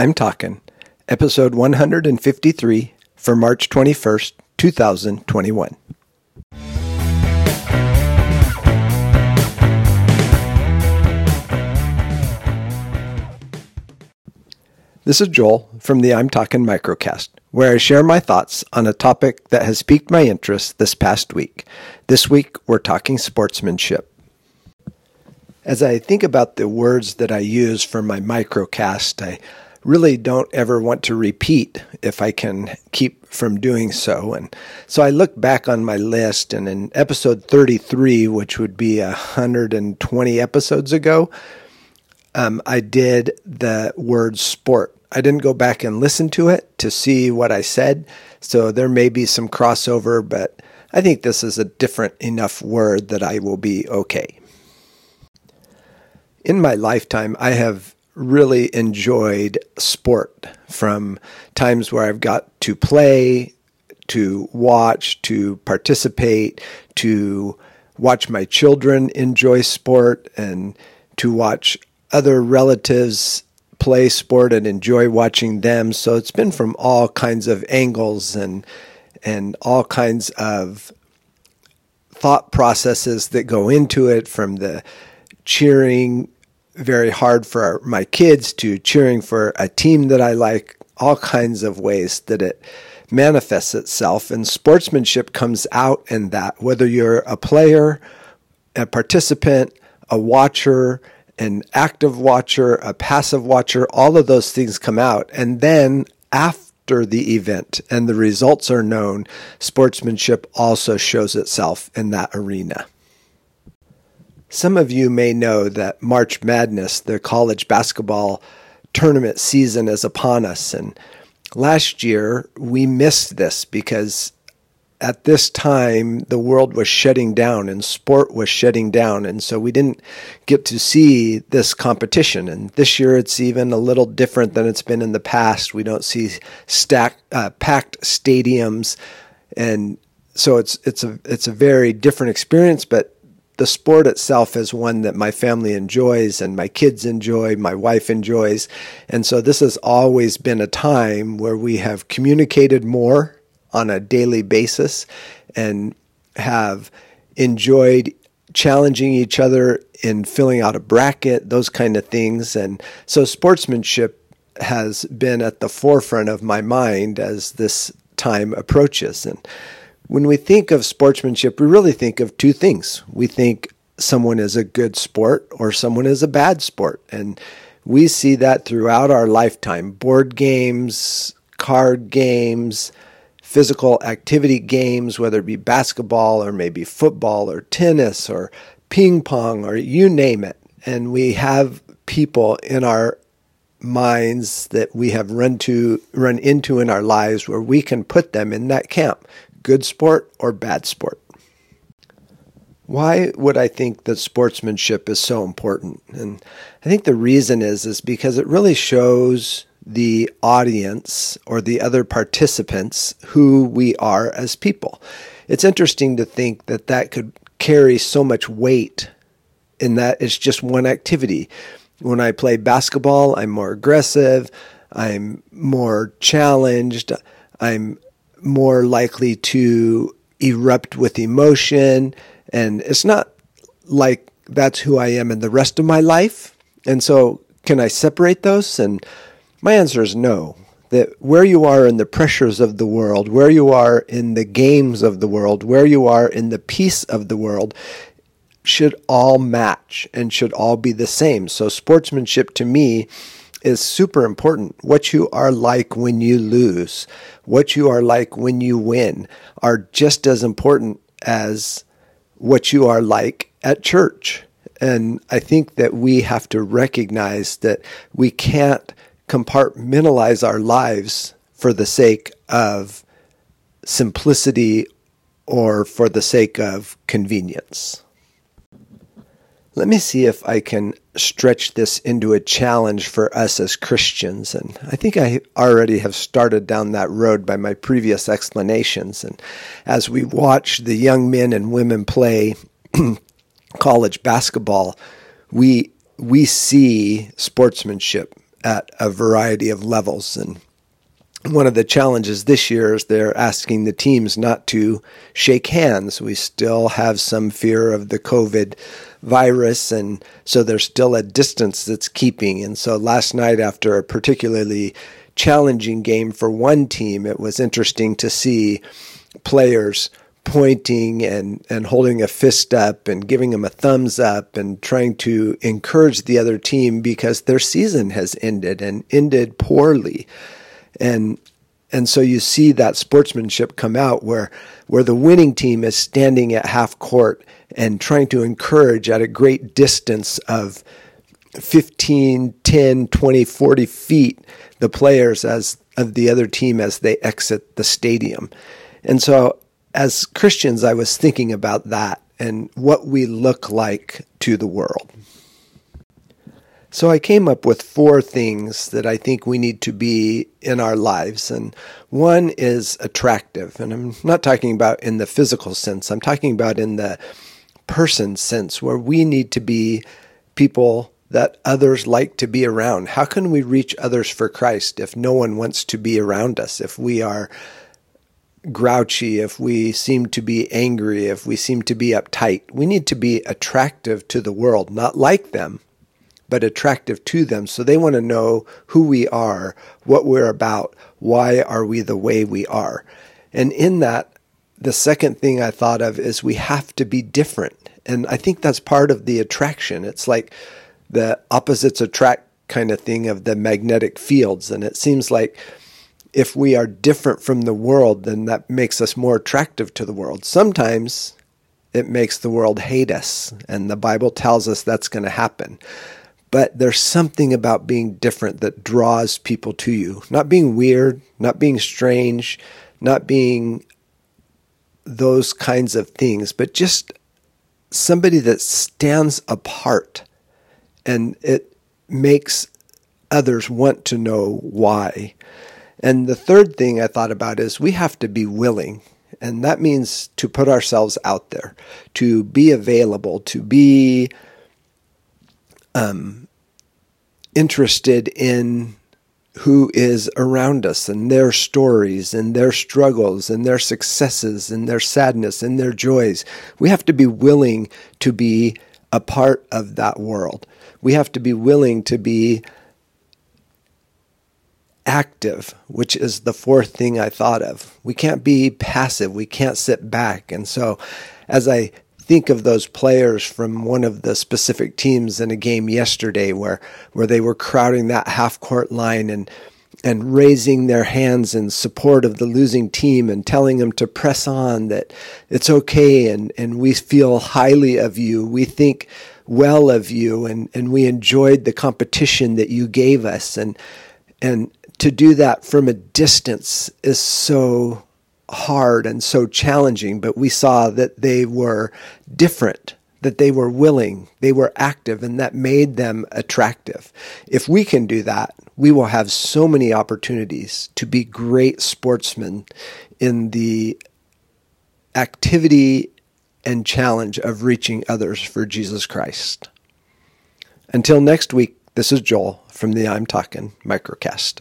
I'm Talking, episode 153 for March 21st, 2021. This is Joel from the I'm Talking Microcast, where I share my thoughts on a topic that has piqued my interest this past week. This week, we're talking sportsmanship. As I think about the words that I use for my microcast, I really don't ever want to repeat if I can keep from doing so. And so I look back on my list, and in episode 33, which would be 120 episodes ago, um, I did the word sport. I didn't go back and listen to it to see what I said, so there may be some crossover, but I think this is a different enough word that I will be okay in my lifetime, I have really enjoyed sport from times where I've got to play, to watch, to participate, to watch my children enjoy sport, and to watch other relatives play sport and enjoy watching them. So it's been from all kinds of angles and and all kinds of thought processes that go into it from the cheering very hard for my kids to cheering for a team that I like, all kinds of ways that it manifests itself. And sportsmanship comes out in that, whether you're a player, a participant, a watcher, an active watcher, a passive watcher, all of those things come out. And then after the event and the results are known, sportsmanship also shows itself in that arena. Some of you may know that March Madness, the college basketball tournament season, is upon us. And last year, we missed this because at this time, the world was shutting down and sport was shutting down. And so we didn't get to see this competition. And this year, it's even a little different than it's been in the past. We don't see stack, uh, packed stadiums. And so it's, it's, a, it's a very different experience, but the sport itself is one that my family enjoys and my kids enjoy, my wife enjoys. And so this has always been a time where we have communicated more on a daily basis and have enjoyed challenging each other in filling out a bracket, those kind of things. And so sportsmanship has been at the forefront of my mind as this time approaches. And when we think of sportsmanship, we really think of two things. We think someone is a good sport or someone is a bad sport. And we see that throughout our lifetime board games, card games, physical activity games, whether it be basketball or maybe football or tennis or ping pong or you name it. And we have people in our minds that we have run to run into in our lives where we can put them in that camp good sport or bad sport. Why would I think that sportsmanship is so important? And I think the reason is is because it really shows the audience or the other participants who we are as people. It's interesting to think that that could carry so much weight in that it's just one activity. When I play basketball, I'm more aggressive, I'm more challenged, I'm more likely to erupt with emotion. And it's not like that's who I am in the rest of my life. And so, can I separate those? And my answer is no. That where you are in the pressures of the world, where you are in the games of the world, where you are in the peace of the world, should all match and should all be the same. So, sportsmanship to me is super important. What you are like when you lose, what you are like when you win are just as important as what you are like at church. And I think that we have to recognize that we can't compartmentalize our lives for the sake of simplicity or for the sake of convenience. Let me see if I can stretch this into a challenge for us as Christians. And I think I already have started down that road by my previous explanations. And as we watch the young men and women play college basketball, we we see sportsmanship at a variety of levels. And one of the challenges this year is they're asking the teams not to shake hands. We still have some fear of the COVID virus, and so there's still a distance that's keeping. And so last night, after a particularly challenging game for one team, it was interesting to see players pointing and, and holding a fist up and giving them a thumbs up and trying to encourage the other team because their season has ended and ended poorly. And and so you see that sportsmanship come out where where the winning team is standing at half court and trying to encourage at a great distance of 15, 10, 20, 40 feet the players as of the other team as they exit the stadium. And so as Christians, I was thinking about that and what we look like to the world. So I came up with four things that I think we need to be in our lives. And one is attractive. And I'm not talking about in the physical sense, I'm talking about in the person sense, where we need to be people that others like to be around. How can we reach others for Christ if no one wants to be around us? If we are grouchy, if we seem to be angry, if we seem to be uptight. We need to be attractive to the world, not like them, but attractive to them. So they want to know who we are, what we're about, why are we the way we are. And in that, the second thing I thought of is we have to be different. And I think that's part of the attraction. It's like the opposites attract kind of thing of the magnetic fields. And it seems like if we are different from the world, then that makes us more attractive to the world. Sometimes it makes the world hate us, and the Bible tells us that's going to happen. But there's something about being different that draws people to you. Not being weird, not being strange, not being those kinds of things, but just somebody that stands apart and it makes others want to know why. And the third thing I thought about is we have to be willing. And that means to put ourselves out there, to be available, to be um, interested in who is around us and their stories and their struggles and their successes and their sadness and their joys. We have to be willing to be a part of that world. We have to be willing to be active, which is the fourth thing I thought of. We can't be passive. We can't sit back. And so as I think of those players from one of the specific teams in a game yesterday where where they were crowding that half court line and and raising their hands in support of the losing team and telling them to press on that it's okay and and we feel highly of you. We think well of you and and we enjoyed the competition that you gave us. And and to do that from a distance is so hard and so challenging, but we saw that they were different, that they were willing, they were active, and that made them attractive. If we can do that, we will have so many opportunities to be great sportsmen in the activity and challenge of reaching others for Jesus Christ. Until next week, this is Joel from the I'm Talking Microcast.